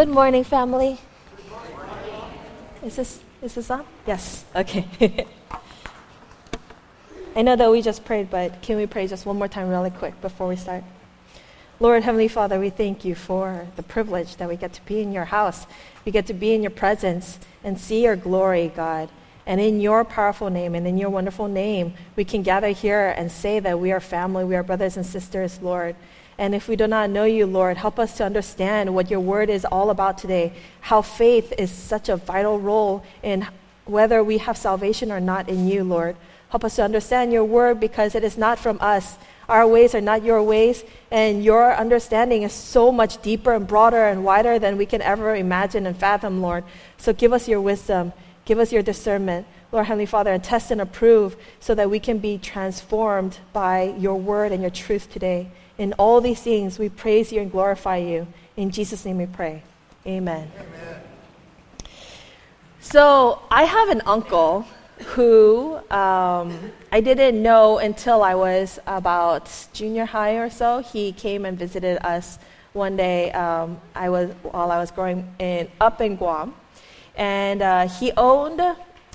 Good morning, family. Is this is this on? Yes. Okay. I know that we just prayed, but can we pray just one more time, really quick, before we start? Lord, Heavenly Father, we thank you for the privilege that we get to be in your house. We get to be in your presence and see your glory, God. And in your powerful name and in your wonderful name, we can gather here and say that we are family, we are brothers and sisters, Lord. And if we do not know you, Lord, help us to understand what your word is all about today, how faith is such a vital role in whether we have salvation or not in you, Lord. Help us to understand your word because it is not from us. Our ways are not your ways, and your understanding is so much deeper and broader and wider than we can ever imagine and fathom, Lord. So give us your wisdom, give us your discernment, Lord Heavenly Father, and test and approve so that we can be transformed by your word and your truth today. In all these things, we praise you and glorify you. In Jesus' name we pray. Amen. Amen. So, I have an uncle who um, I didn't know until I was about junior high or so. He came and visited us one day. Um, I was while I was growing in, up in Guam, and uh, he owned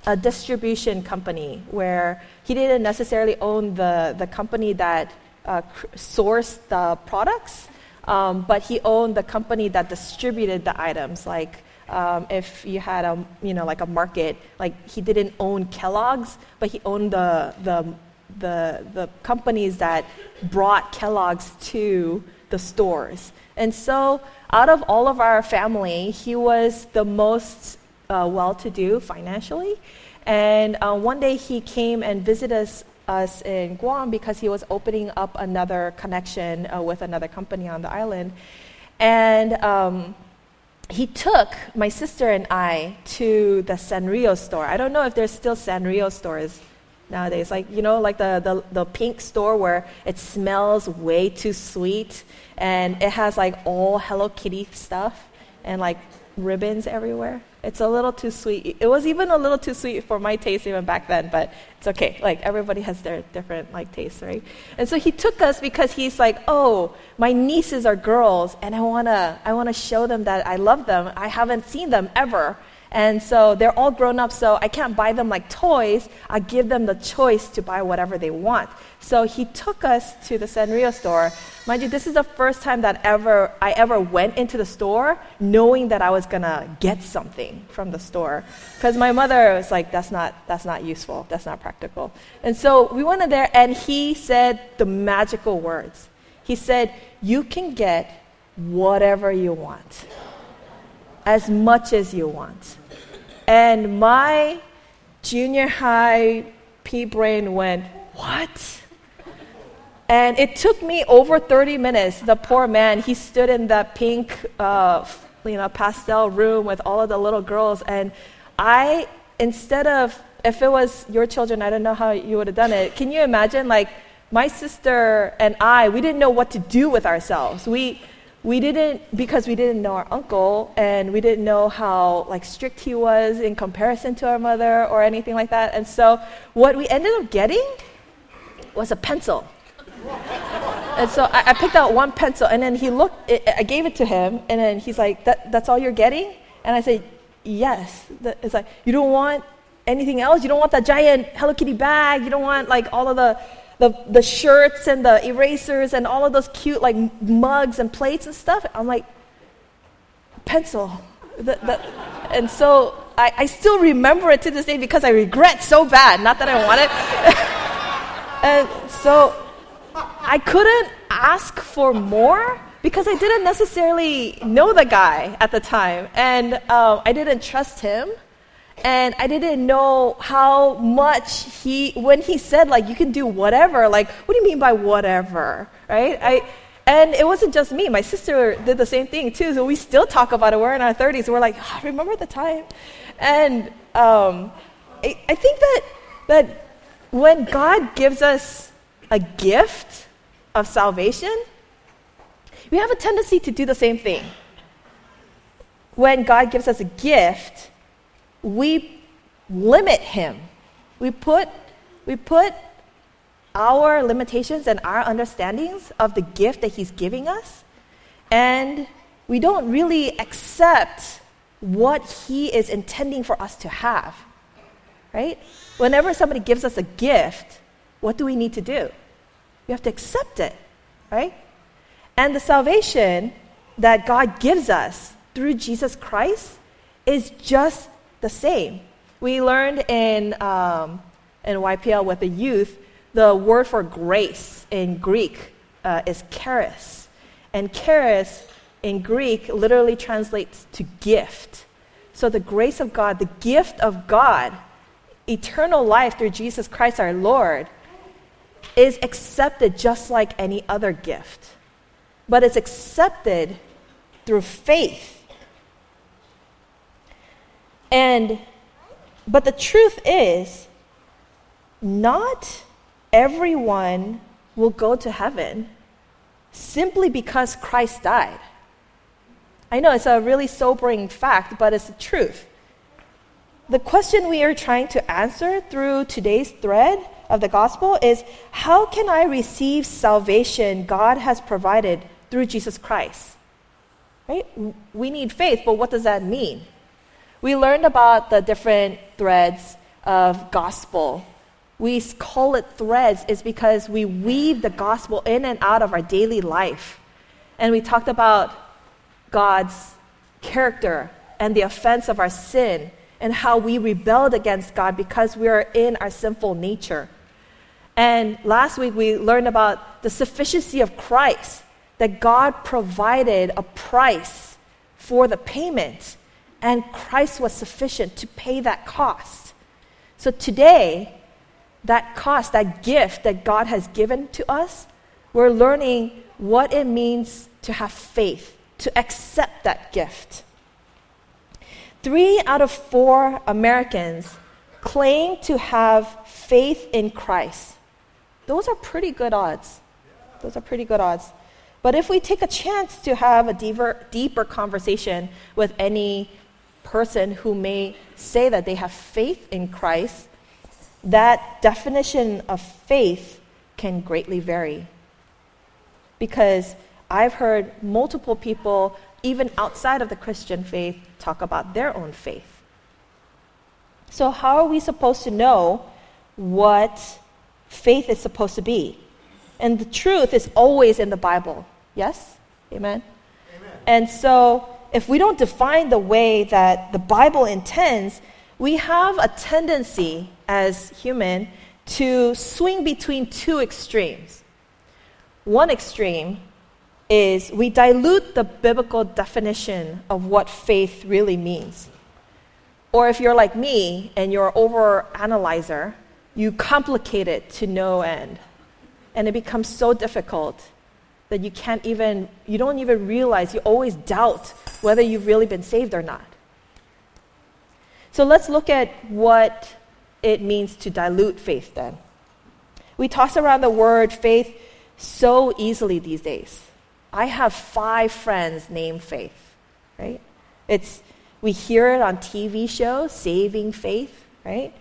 a distribution company where he didn't necessarily own the the company that uh, sourced the products, um, but he owned the company that distributed the items. Like um, if you had a you know like a market, like he didn't own Kellogg's, but he owned the the the, the companies that brought Kellogg's to the stores. And so, out of all of our family, he was the most uh, well to do financially. And uh, one day he came and visited us us in Guam because he was opening up another connection uh, with another company on the island. And um, he took my sister and I to the Sanrio store. I don't know if there's still Sanrio stores nowadays. Like, you know, like the, the, the pink store where it smells way too sweet and it has like all Hello Kitty stuff and like ribbons everywhere. It's a little too sweet. It was even a little too sweet for my taste even back then, but it's okay. Like everybody has their different like tastes, right? And so he took us because he's like, "Oh, my nieces are girls and I want to I want to show them that I love them. I haven't seen them ever." And so they're all grown up, so I can't buy them like toys. I give them the choice to buy whatever they want. So he took us to the Sanrio store. Mind you, this is the first time that ever I ever went into the store knowing that I was gonna get something from the store. Because my mother was like, that's not, that's not useful, that's not practical. And so we went in there and he said the magical words. He said, You can get whatever you want, as much as you want. And my junior high pea brain went, What? And it took me over 30 minutes. The poor man, he stood in that pink, uh, you know, pastel room with all of the little girls. And I, instead of, if it was your children, I don't know how you would have done it. Can you imagine, like, my sister and I, we didn't know what to do with ourselves. We, we didn't because we didn't know our uncle and we didn't know how like strict he was in comparison to our mother or anything like that. And so what we ended up getting was a pencil. And so I, I, picked out one pencil and then he looked it, i gave it to him and then he's like that, that's all you're getting? And i said yes. It's like you don't want anything else? You don't want that giant hello kitty bag? You don't want like all of the the, the shirts and the erasers and all of those cute like mugs and plates and stuff. I'm like, pencil. The, the, and so I, I still remember it to this day because I regret so bad. Not that I want it. and so I couldn't ask for more because I didn't necessarily know the guy at the time. And um, I didn't trust him and I didn't know how much he, when he said, like, you can do whatever, like, what do you mean by whatever, right? I, and it wasn't just me. My sister did the same thing, too. So we still talk about it. We're in our 30s. We're like, oh, remember the time? And um, I, I think that, that when God gives us a gift of salvation, we have a tendency to do the same thing. When God gives us a gift, we limit him. We put, we put our limitations and our understandings of the gift that he's giving us, and we don't really accept what He is intending for us to have. Right? Whenever somebody gives us a gift, what do we need to do? We have to accept it, right? And the salvation that God gives us through Jesus Christ is just the same. We learned in, um, in YPL with the youth the word for grace in Greek uh, is charis. And charis in Greek literally translates to gift. So the grace of God, the gift of God, eternal life through Jesus Christ our Lord, is accepted just like any other gift. But it's accepted through faith. And but the truth is not everyone will go to heaven simply because Christ died. I know it's a really sobering fact, but it's the truth. The question we are trying to answer through today's thread of the gospel is how can I receive salvation God has provided through Jesus Christ? Right? We need faith, but what does that mean? We learned about the different threads of gospel. We call it threads is because we weave the gospel in and out of our daily life. And we talked about God's character and the offense of our sin and how we rebelled against God because we are in our sinful nature. And last week we learned about the sufficiency of Christ, that God provided a price for the payment, and Christ was sufficient to pay that cost. So today, that cost, that gift that God has given to us, we're learning what it means to have faith, to accept that gift. Three out of four Americans claim to have faith in Christ. Those are pretty good odds. Those are pretty good odds. But if we take a chance to have a deeper, deeper conversation with any person who may say that they have faith in Christ, that definition of faith can greatly vary. Because I've heard multiple people, even outside of the Christian faith, talk about their own faith. So, how are we supposed to know what faith is supposed to be. And the truth is always in the Bible. Yes? Amen? Amen? And so, if we don't define the way that the Bible intends, we have a tendency as human to swing between two extremes. One extreme is we dilute the biblical definition of what faith really means. Or if you're like me and you're an over analyzer, you complicate it to no end. And it becomes so difficult that you can't even, you don't even realize, you always doubt whether you've really been saved or not. So let's look at what it means to dilute faith then. We toss around the word faith so easily these days. I have five friends named Faith, right? It's, we hear it on TV shows, Saving Faith, right?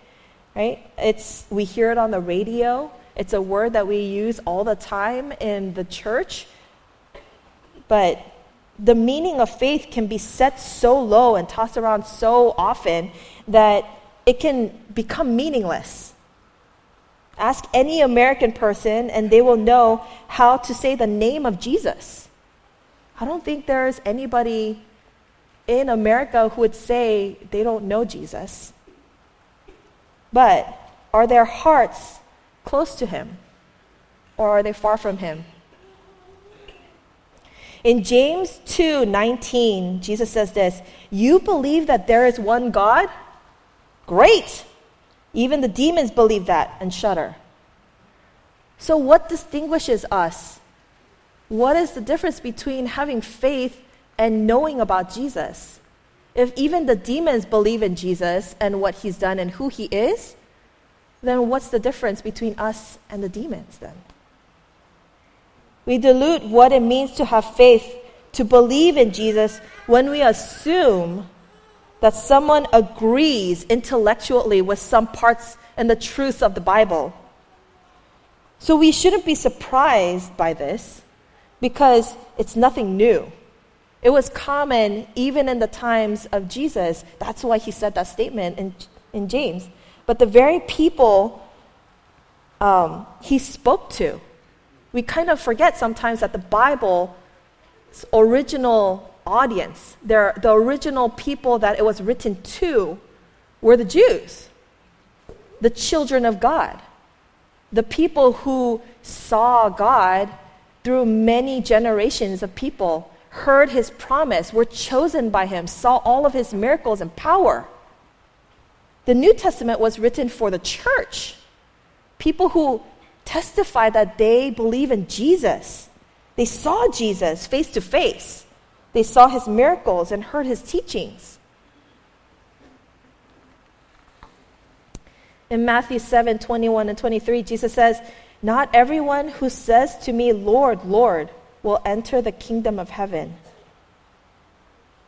right? It's, we hear it on the radio. It's a word that we use all the time in the church. But the meaning of faith can be set so low and tossed around so often that it can become meaningless. Ask any American person, and they will know how to say the name of Jesus. I don't think there's anybody in America who would say they don't know Jesus. But are their hearts close to Him? Or are they far from Him? In James 2 19, Jesus says this You believe that there is one God? Great! Even the demons believe that and shudder. So, what distinguishes us? What is the difference between having faith and knowing about Jesus? If even the demons believe in Jesus and what he's done and who he is, then what's the difference between us and the demons then? We dilute what it means to have faith, to believe in Jesus, when we assume that someone agrees intellectually with some parts and the truth of the Bible. So we shouldn't be surprised by this because it's nothing new. It was common even in the times of Jesus. That's why he said that statement in, in James. But the very people um, he spoke to, we kind of forget sometimes that the Bible's original audience, the original people that it was written to, were the Jews, the children of God, the people who saw God through many generations of people, heard his promise, were chosen by him, saw all of his miracles and power. The New Testament was written for the church, people who testify that they believe in Jesus. They saw Jesus face to face. They saw his miracles and heard his teachings. In Matthew 7 21 and 23, Jesus says, Not everyone who says to me, Lord, Lord, will enter the kingdom of heaven,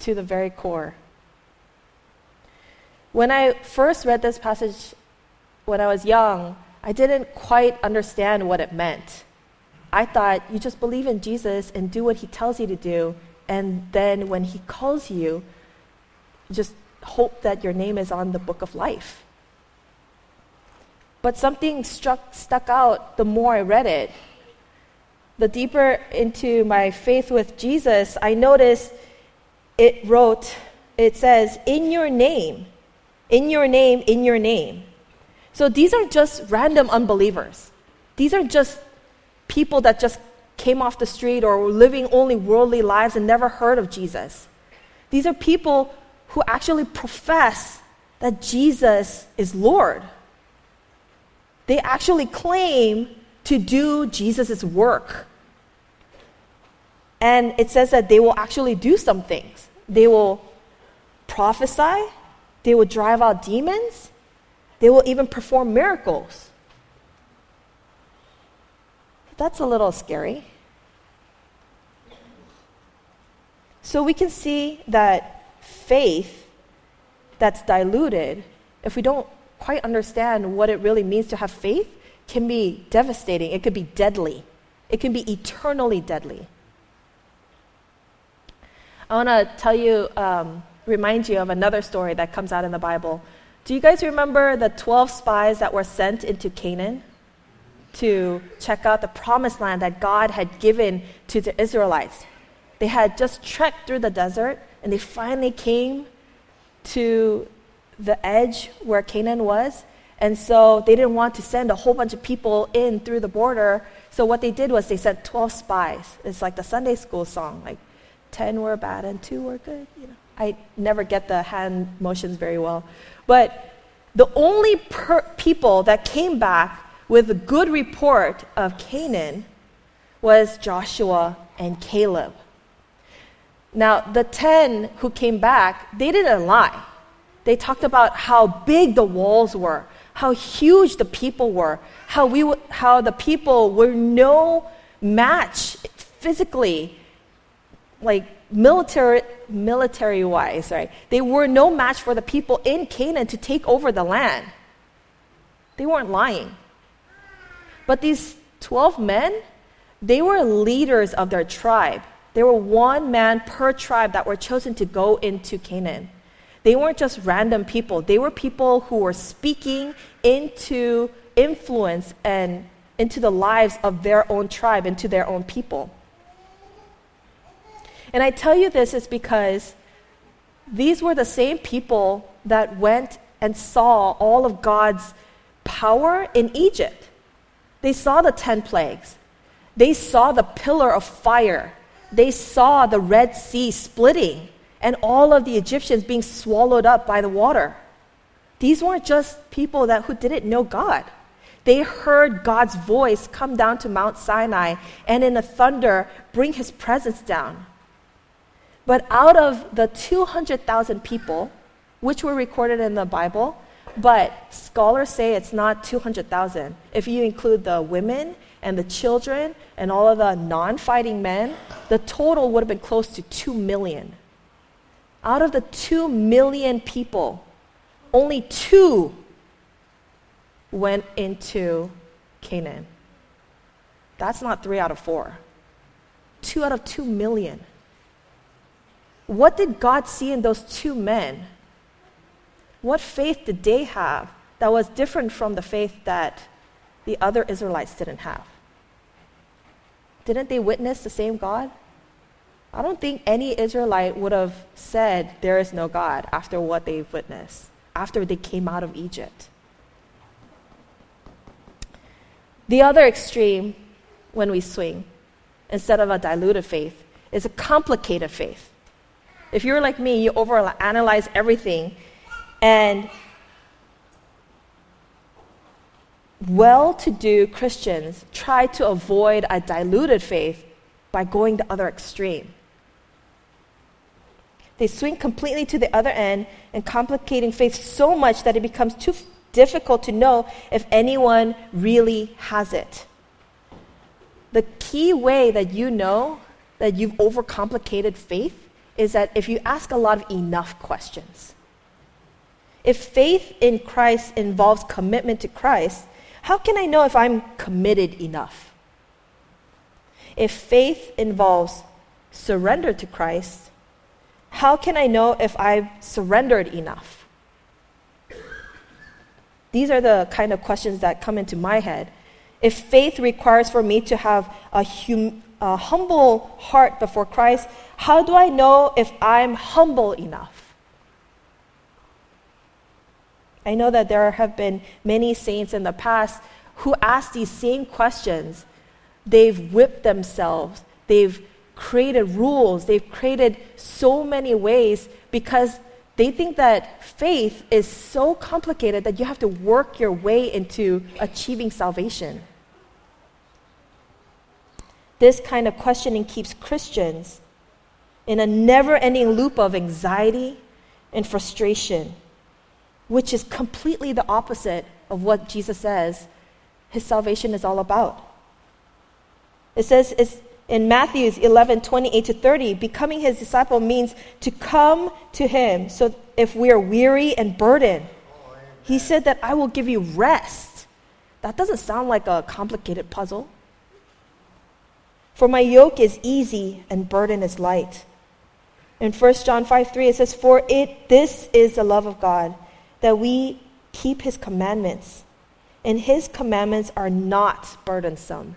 to the very core. When I first read this passage when I was young, I didn't quite understand what it meant. I thought you just believe in Jesus and do what he tells you to do, and then when he calls you, just hope that your name is on the book of life. But something struck, stuck out the more I read it. The deeper into my faith with Jesus, I noticed it wrote, it says, in your name, in your name, in your name. So these are just random unbelievers. These are just people that just came off the street or were living only worldly lives and never heard of Jesus. These are people who actually profess that Jesus is Lord. They actually claim to do Jesus' work. And it says that they will actually do some things. They will prophesy, they will drive out demons, they will even perform miracles. That's a little scary. So we can see that faith that's diluted, if we don't quite understand what it really means to have faith, can be devastating. It could be deadly. It can be eternally deadly. I want to tell you, um, remind you of another story that comes out in the Bible do you guys remember the 12 spies that were sent into Canaan to check out the promised land that God had given to the Israelites? They had just trekked through the desert and they finally came to the edge where Canaan was. And so they didn't want to send a whole bunch of people in through the border. So what they did was they sent 12 spies. It's like the Sunday school song, like 10 were bad and 2 were good. You know, I never get the hand motions very well. But the only per- people that came back with a good report of Canaan was Joshua and Caleb. Now, the 10 who came back, they didn't lie. They talked about how big the walls were, how huge the people were, how, we w- how the people were no match physically, like military, military wise, right? They were no match for the people in Canaan to take over the land. They weren't lying. But these 12 men, they were leaders of their tribe. They were one man per tribe that were chosen to go into Canaan. They weren't just random people, they were people who were speaking into influence and into the lives of their own tribe, into their own people. And I tell you this is because these were the same people that went and saw all of God's power in Egypt. They saw the 10 plagues, they saw the pillar of fire, they saw the Red Sea splitting, and all of the Egyptians being swallowed up by the water. These weren't just people that, who didn't know God. They heard God's voice come down to Mount Sinai and in a thunder bring his presence down. But out of the 200,000 people, which were recorded in the Bible, but scholars say it's not 200,000. If you include the women and the children and all of the non fighting men, the total would have been close to 2 million. Out of the 2 million people, only two went into Canaan. That's not three out of four. Two out of two million. What did God see in those two men? What faith did they have that was different from the faith that the other Israelites didn't have? Didn't they witness the same God? I don't think any Israelite would have said there is no God after what they've witnessed, after they came out of Egypt. The other extreme, when we swing, instead of a diluted faith, is a complicated faith. If you're like me, you overanalyze everything. And well to do Christians try to avoid a diluted faith by going the other extreme. They swing completely to the other end and complicating faith so much that it becomes too difficult to know if anyone really has it. The key way that you know that you've overcomplicated faith is that if you ask a lot of enough questions, if faith in Christ involves commitment to Christ, how can I know if I'm committed enough? If faith involves surrender to Christ, how can I know if I've surrendered enough? These are the kind of questions that come into my head. If faith requires for me to have a, hum, a humble heart before Christ, how do I know if I'm humble enough? I know that there have been many saints in the past who ask these same questions. They've whipped themselves, they've created rules, they've created so many ways because they think that faith is so complicated that you have to work your way into achieving salvation. This kind of questioning keeps Christians in a never ending loop of anxiety and frustration, which is completely the opposite of what Jesus says his salvation is all about. It says it's in Matthew 11, 28 to 30, becoming his disciple means to come to him. So if we are weary and burdened, he said that I will give you rest. That doesn't sound like a complicated puzzle. For my yoke is easy and burden is light. In 1 John 5 3, it says, For it this is the love of God, that we keep his commandments. And his commandments are not burdensome.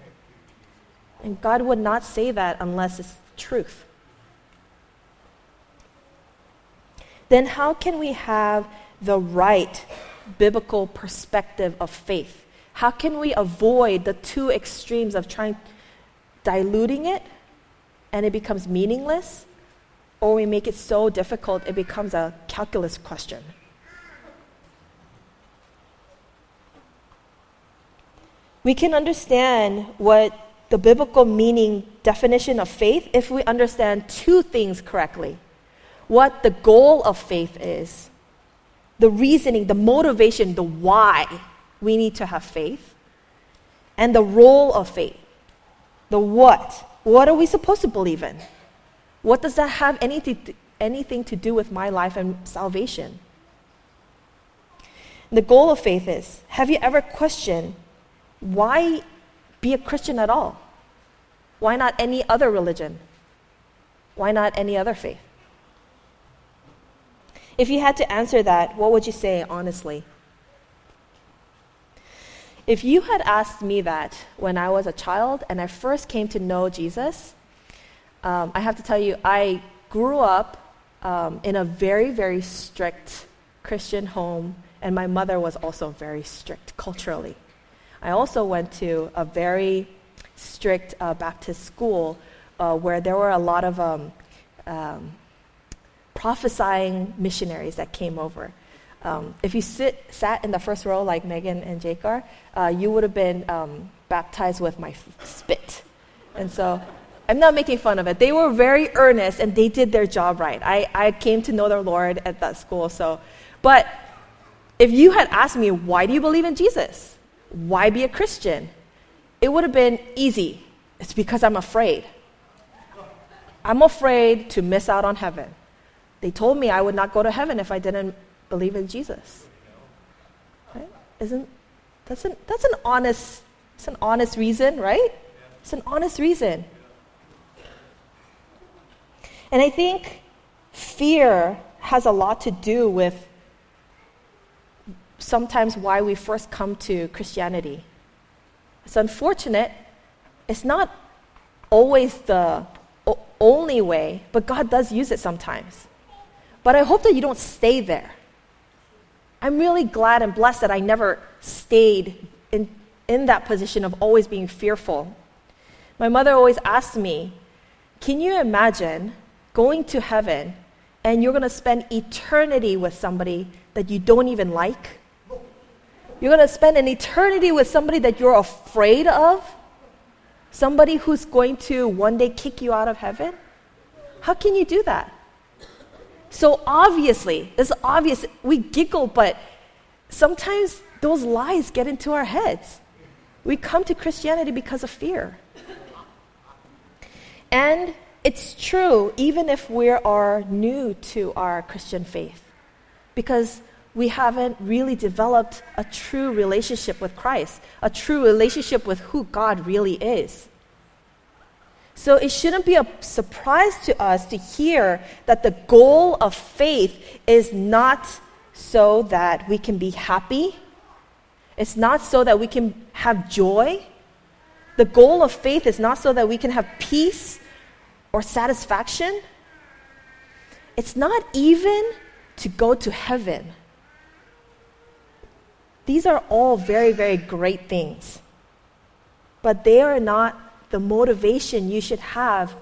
And God would not say that unless it's truth. Then how can we have the right biblical perspective of faith? How can we avoid the two extremes of trying diluting it and it becomes meaningless, or we make it so difficult it becomes a calculus question. We can understand what the biblical meaning definition of faith if we understand two things correctly what the goal of faith is, the reasoning, the motivation, the why we need to have faith, and the role of faith. The what. What are we supposed to believe in? What does that have anything, anything to do with my life and salvation? The goal of faith is have you ever questioned why be a Christian at all? Why not any other religion? Why not any other faith? If you had to answer that, what would you say honestly? If you had asked me that when I was a child and I first came to know Jesus, um, I have to tell you, I grew up um, in a very, very strict Christian home, and my mother was also very strict culturally. I also went to a very strict uh, Baptist school uh, where there were a lot of um, um prophesying missionaries that came over. Um, if you sit, sat in the first row like Megan and Jake are, uh, you would have been um, baptized with my spit. And so I'm not making fun of it. They were very earnest and they did their job right. I, I came to know the Lord at that school. So, but if you had asked me, why do you believe in Jesus? Why be a Christian? It would have been easy. It's because I'm afraid. I'm afraid to miss out on heaven. They told me I would not go to heaven if I didn't believe in Jesus. Right? Isn't that's an that's an honest it's an honest reason, right? It's an honest reason. And I think fear has a lot to do with sometimes why we first come to Christianity. It's unfortunate. It's not always the only way, but God does use it sometimes. But I hope that you don't stay there. I'm really glad and blessed that I never stayed in, in that position of always being fearful. My mother always asked me, Can you imagine going to heaven and you're going to spend eternity with somebody that you don't even like? You're going to spend an eternity with somebody that you're afraid of? Somebody who's going to one day kick you out of heaven? How can you do that? So obviously, it's obvious, we giggle, but sometimes those lies get into our heads. We come to Christianity because of fear. And it's true, even if we are new to our Christian faith, because we haven't really developed a true relationship with Christ, a true relationship with who God really is. So it shouldn't be a surprise to us to hear that the goal of faith is not so that we can be happy, it's not so that we can have joy. The goal of faith is not so that we can have peace or satisfaction. It's not even to go to heaven. These are all very, very great things. But they are not the motivation you should have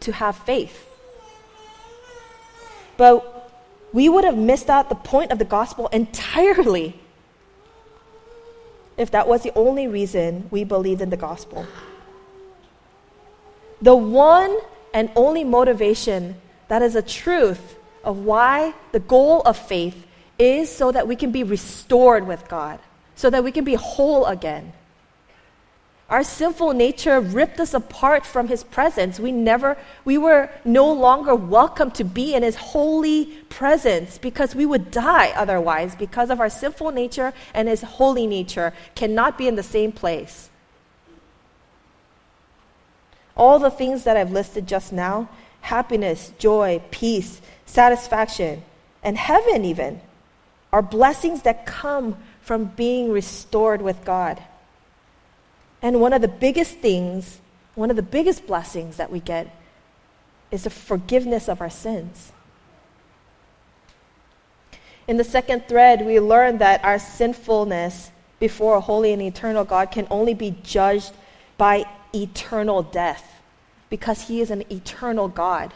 to have faith. But we would have missed out the point of the gospel entirely if that was the only reason we believed in the gospel. The one and only motivation that is a truth of why the goal of faith is so that we can be restored with God, so that we can be whole again. Our sinful nature ripped us apart from his presence. We never we were no longer welcome to be in his holy presence because we would die otherwise because of our sinful nature and his holy nature cannot be in the same place. All the things that I've listed just now, happiness, joy, peace, satisfaction, and heaven even are blessings that come from being restored with God. And one of the biggest things, one of the biggest blessings that we get is the forgiveness of our sins. In the second thread, we learn that our sinfulness before a holy and eternal God can only be judged by eternal death because He is an eternal God.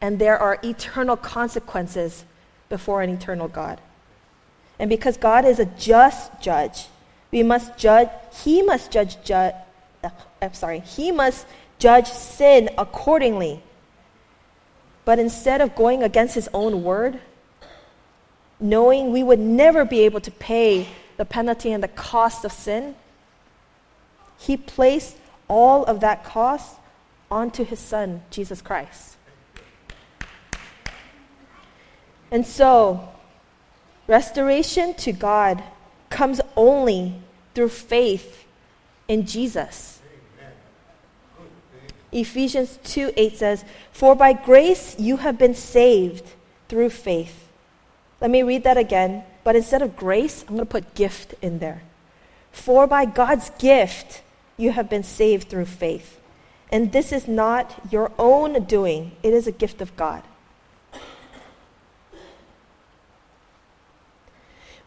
And there are eternal consequences before an eternal God. And because God is a just judge, we must judge, he must judge, ju- uh, I'm sorry, he must judge sin accordingly. But instead of going against his own word, knowing we would never be able to pay the penalty and the cost of sin, he placed all of that cost onto his son, Jesus Christ. And so, restoration to God comes only through faith in Jesus. Ephesians 2 8 says, For by grace you have been saved through faith. Let me read that again, but instead of grace, I'm going to put gift in there. For by God's gift you have been saved through faith. And this is not your own doing, it is a gift of God.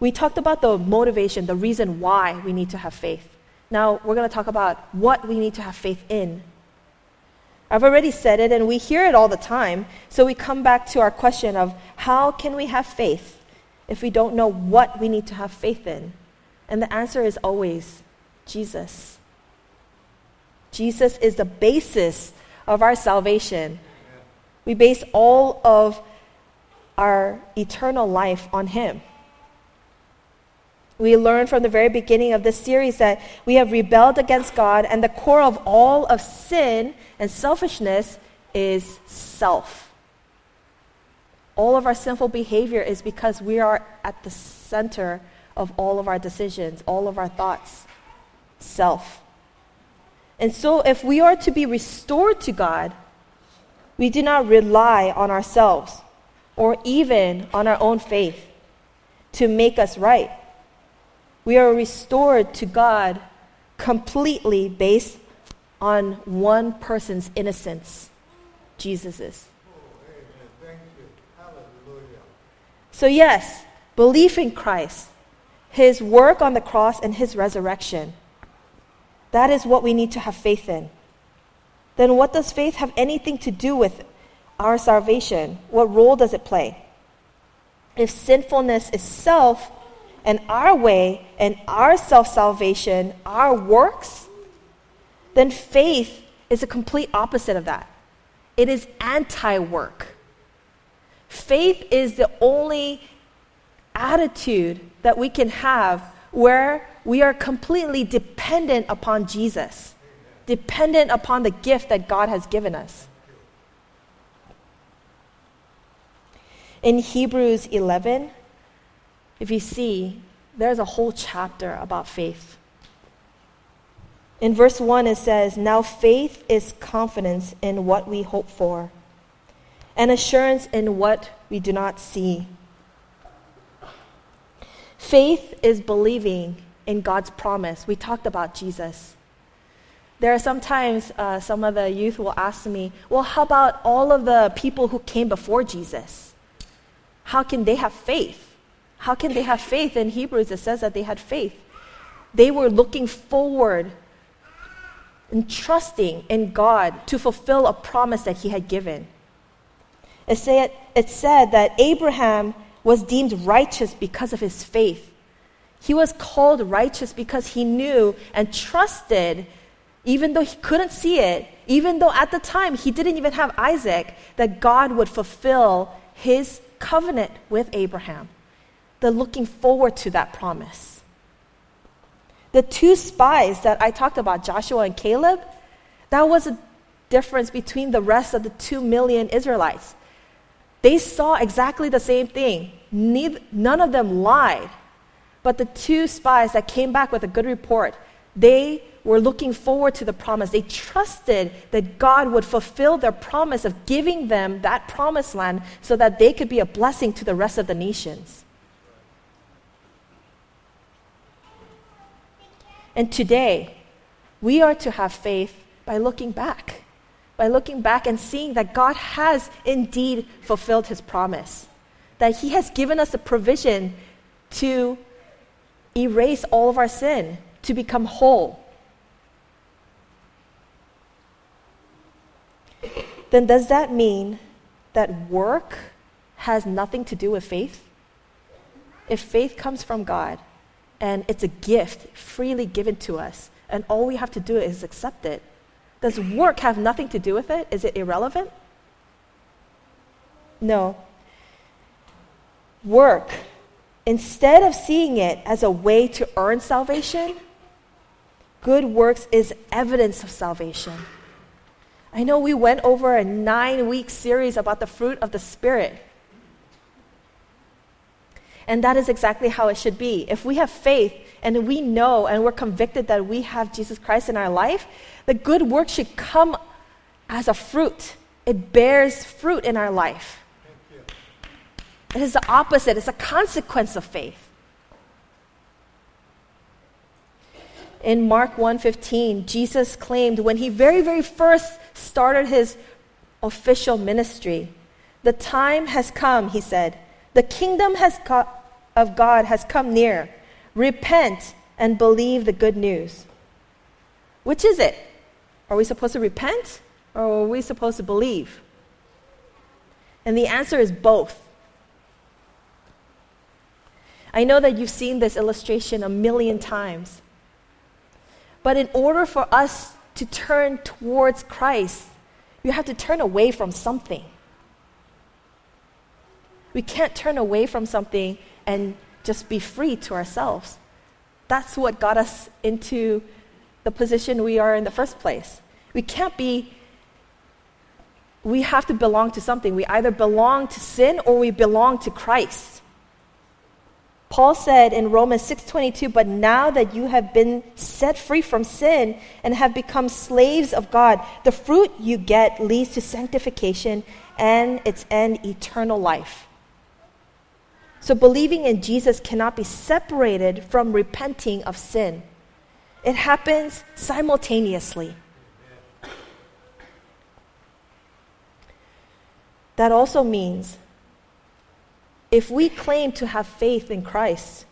We talked about the motivation, the reason why we need to have faith. Now, we're going to talk about what we need to have faith in. I've already said it, and we hear it all the time. So we come back to our question of how can we have faith if we don't know what we need to have faith in? And the answer is always Jesus. Jesus is the basis of our salvation. We base all of our eternal life on Him. We learned from the very beginning of this series that we have rebelled against God, and the core of all of sin and selfishness is self. All of our sinful behavior is because we are at the center of all of our decisions, all of our thoughts. Self. And so, if we are to be restored to God, we do not rely on ourselves or even on our own faith to make us right. We are restored to God completely based on one person's innocence, Jesus's. So, yes, belief in Christ, his work on the cross, and his resurrection. That is what we need to have faith in. Then, what does faith have anything to do with our salvation? What role does it play? If sinfulness is self, and our way and our self salvation, our works, then faith is a complete opposite of that. It is anti work. Faith is the only attitude that we can have where we are completely dependent upon Jesus, dependent upon the gift that God has given us. In Hebrews 11, if you see, there's a whole chapter about faith. In verse 1, it says, Now faith is confidence in what we hope for, and assurance in what we do not see. Faith is believing in God's promise. We talked about Jesus. There are sometimes uh, some of the youth will ask me, Well, how about all of the people who came before Jesus? How can they have faith? How can they have faith? In Hebrews, it says that they had faith. They were looking forward and trusting in God to fulfill a promise that He had given. It said, it said that Abraham was deemed righteous because of his faith. He was called righteous because he knew and trusted, even though he couldn't see it, even though at the time he didn't even have Isaac, that God would fulfill his covenant with Abraham the looking forward to that promise. The two spies that I talked about, Joshua and Caleb, that was a difference between the rest of the two million Israelites. They saw exactly the same thing. Neither, none of them lied. But the two spies that came back with a good report, they were looking forward to the promise. They trusted that God would fulfill their promise of giving them that promised land so that they could be a blessing to the rest of the nations. And today, we are to have faith by looking back, by looking back and seeing that God has indeed fulfilled his promise, that he has given us a provision to erase all of our sin, to become whole. Then does that mean that work has nothing to do with faith? If faith comes from God, and it's a gift freely given to us, and all we have to do is accept it. Does work have nothing to do with it? Is it irrelevant? No. Work, instead of seeing it as a way to earn salvation, good works is evidence of salvation. I know we went over a nine week series about the fruit of the Spirit. And that is exactly how it should be. If we have faith and we know and we're convicted that we have Jesus Christ in our life, the good work should come as a fruit. It bears fruit in our life. It is the opposite, it's a consequence of faith. In Mark 1:15, Jesus claimed when he very very first started his official ministry, the time has come, he said. The kingdom has got, of God has come near. Repent and believe the good news. Which is it? Are we supposed to repent or are we supposed to believe? And the answer is both. I know that you've seen this illustration a million times. But in order for us to turn towards Christ, We have to turn away from something. We can't turn away from something and just be free to ourselves. That's what got us into the position we are in the first place. We can't be, we have to belong to something. We either belong to sin or we belong to Christ. Paul said in Romans 6:22, "But now that you have been set free from sin and have become slaves of God, the fruit you get leads to sanctification and its end eternal life." So believing in Jesus cannot be separated from repenting of sin. It happens simultaneously. That also means if we claim to have faith in Christ,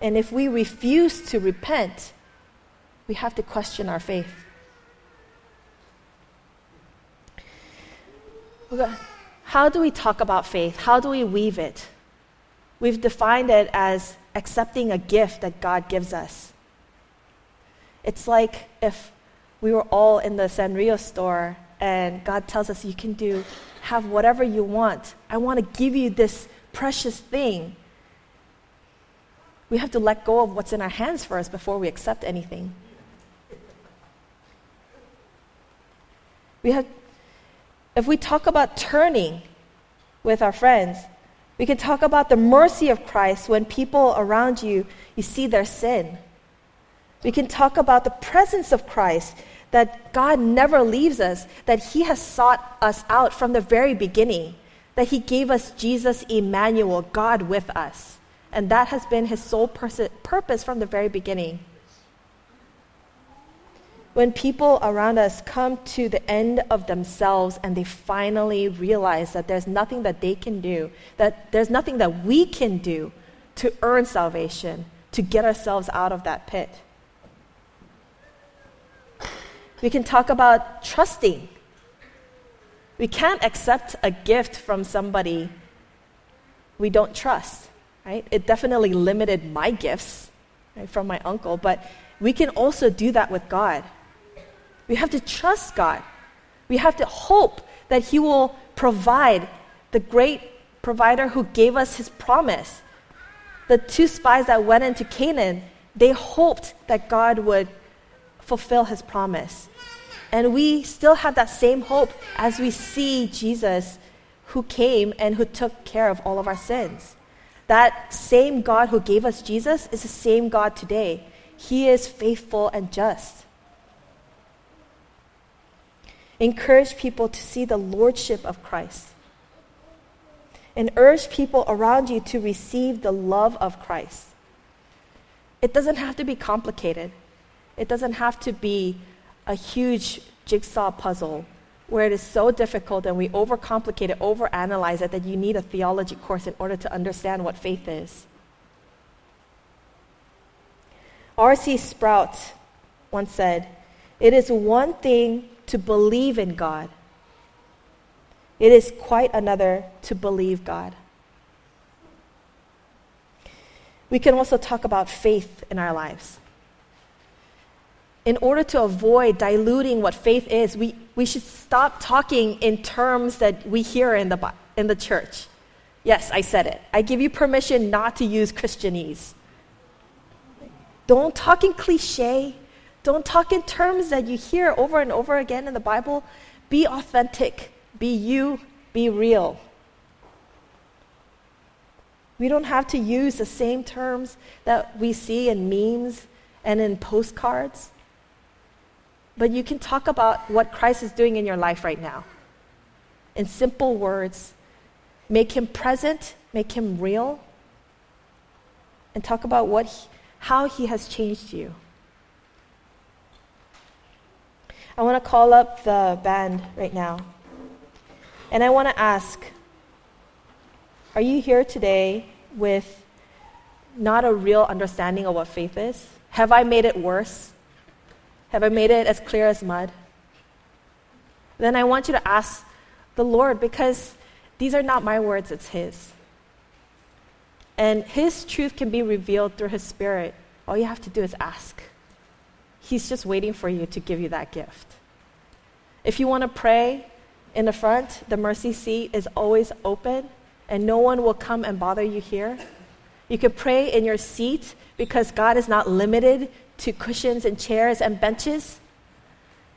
and if we refuse to repent, we have to question our faith. How do we talk about faith? How do we weave it? We've defined it as accepting a gift that God gives us. It's like if we were all in the Sanrio store and God tells us you can do have whatever you want. I want to give you this precious thing. We have to let go of what's in our hands first before we accept anything. We have if we talk about turning with our friends, we can talk about the mercy of Christ when people around you you see their sin. We can talk about the presence of Christ that God never leaves us, that He has sought us out from the very beginning, that He gave us Jesus Emmanuel, God with us. And that has been His sole pers- purpose from the very beginning. When people around us come to the end of themselves and they finally realize that there's nothing that they can do, that there's nothing that we can do to earn salvation, to get ourselves out of that pit. We can talk about trusting. We can't accept a gift from somebody we don't trust, right? It definitely limited my gifts right, from my uncle, but we can also do that with God. We have to trust God. We have to hope that He will provide the great provider who gave us His promise. The two spies that went into Canaan, they hoped that God would fulfill his promise. And we still have that same hope as we see Jesus who came and who took care of all of our sins. That same God who gave us Jesus is the same God today. He is faithful and just. Encourage people to see the lordship of Christ. And urge people around you to receive the love of Christ. It doesn't have to be complicated. It doesn't have to be a huge jigsaw puzzle where it is so difficult and we overcomplicate it, overanalyze it, that you need a theology course in order to understand what faith is. R.C. Sproul once said, It is one thing to believe in God, it is quite another to believe God. We can also talk about faith in our lives in order to avoid diluting what faith is, we, we should stop talking in terms that we hear in the, in the church. Yes, I said it. I give you permission not to use Christianese. Don't talk in cliche. Don't talk in terms that you hear over and over again in the Bible. Be authentic. Be you. Be real. We don't have to use the same terms that we see in memes and in postcards. But you can talk about what Christ is doing in your life right now. In simple words, make him present, make him real, and talk about what he, how he has changed you. I want to call up the band right now. And I want to ask Are you here today with not a real understanding of what faith is? Have I made it worse? Have I made it as clear as mud? Then I want you to ask the Lord because these are not my words, it's His. And His truth can be revealed through His Spirit. All you have to do is ask. He's just waiting for you to give you that gift. If you want to pray in the front, the mercy seat is always open and no one will come and bother you here. You could pray in your seat because God is not limited to cushions and chairs and benches.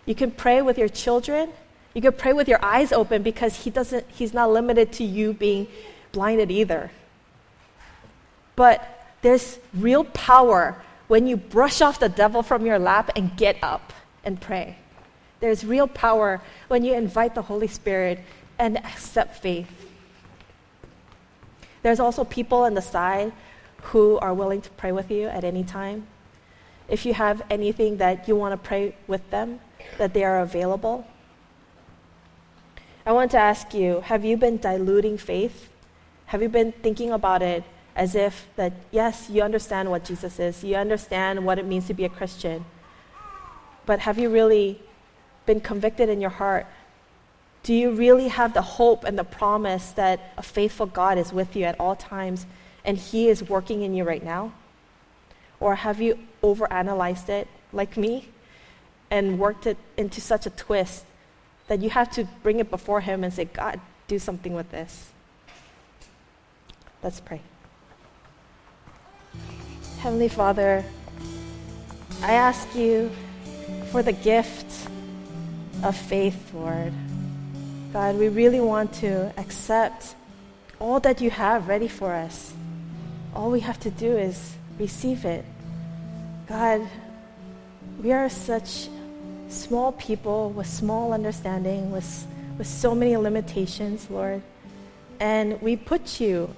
You can pray with your children. You can pray with your eyes open because he doesn't, he's not limited to you being blinded either. But there's real power when you brush off the devil from your lap and get up and pray. There's real power when you invite the Holy Spirit and accept faith. There's also people on the side who are willing to pray with you at any time. If you have anything that you want to pray with them, that they are available. I want to ask you have you been diluting faith? Have you been thinking about it as if that, yes, you understand what Jesus is, you understand what it means to be a Christian, but have you really been convicted in your heart do you really have the hope and the promise that a faithful God is with you at all times and He is working in you right now? Or have you overanalyzed it like me and worked it into such a twist that you have to bring it before Him and say, God, do something with this? Let's pray. Heavenly Father, I ask you for the gift of faith, Lord. God, we really want to accept all that you have ready for us. All we have to do is receive it. God, we are such small people with small understanding, with, with so many limitations, Lord. And we put you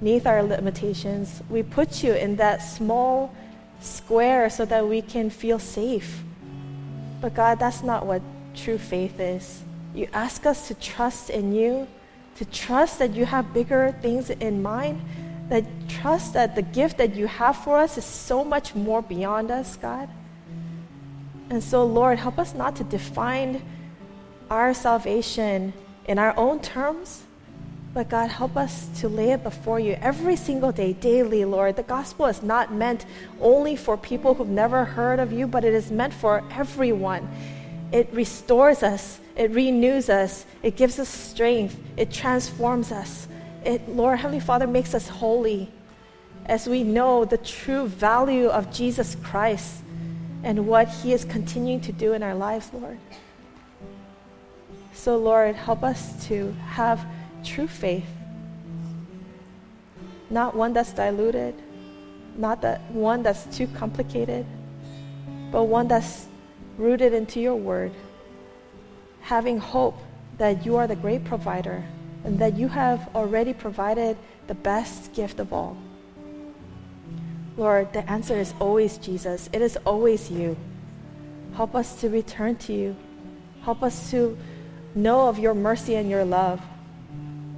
underneath our limitations. We put you in that small square so that we can feel safe. But God, that's not what true faith is. You ask us to trust in you, to trust that you have bigger things in mind, that trust that the gift that you have for us is so much more beyond us, God. And so, Lord, help us not to define our salvation in our own terms, but God, help us to lay it before you every single day, daily, Lord. The gospel is not meant only for people who've never heard of you, but it is meant for everyone. It restores us, it renews us, it gives us strength, it transforms us. It, Lord Heavenly Father, makes us holy as we know the true value of Jesus Christ and what He is continuing to do in our lives, Lord. So, Lord, help us to have true faith, not one that's diluted, not that one that's too complicated, but one that's rooted into your word, having hope that you are the great provider and that you have already provided the best gift of all. Lord, the answer is always Jesus. It is always you. Help us to return to you. Help us to know of your mercy and your love.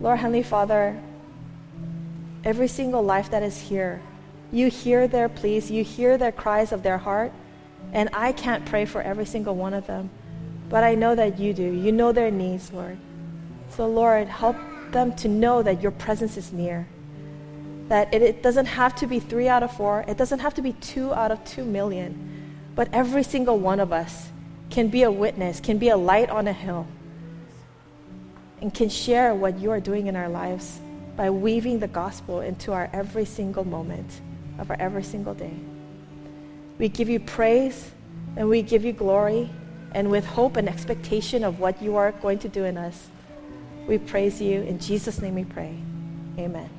Lord, Heavenly Father, every single life that is here, you hear their pleas, you hear their cries of their heart. And I can't pray for every single one of them, but I know that you do. You know their needs, Lord. So, Lord, help them to know that your presence is near. That it, it, doesn't have to be three out of four, it doesn't have to be two out of two million, but every single one of us can be a witness, can be a light on a hill, and can share what you are doing in our lives by weaving the gospel into our every single moment of our every single day. We give you praise and we give you glory. And with hope and expectation of what you are going to do in us, we praise you. In Jesus' name we pray. Amen.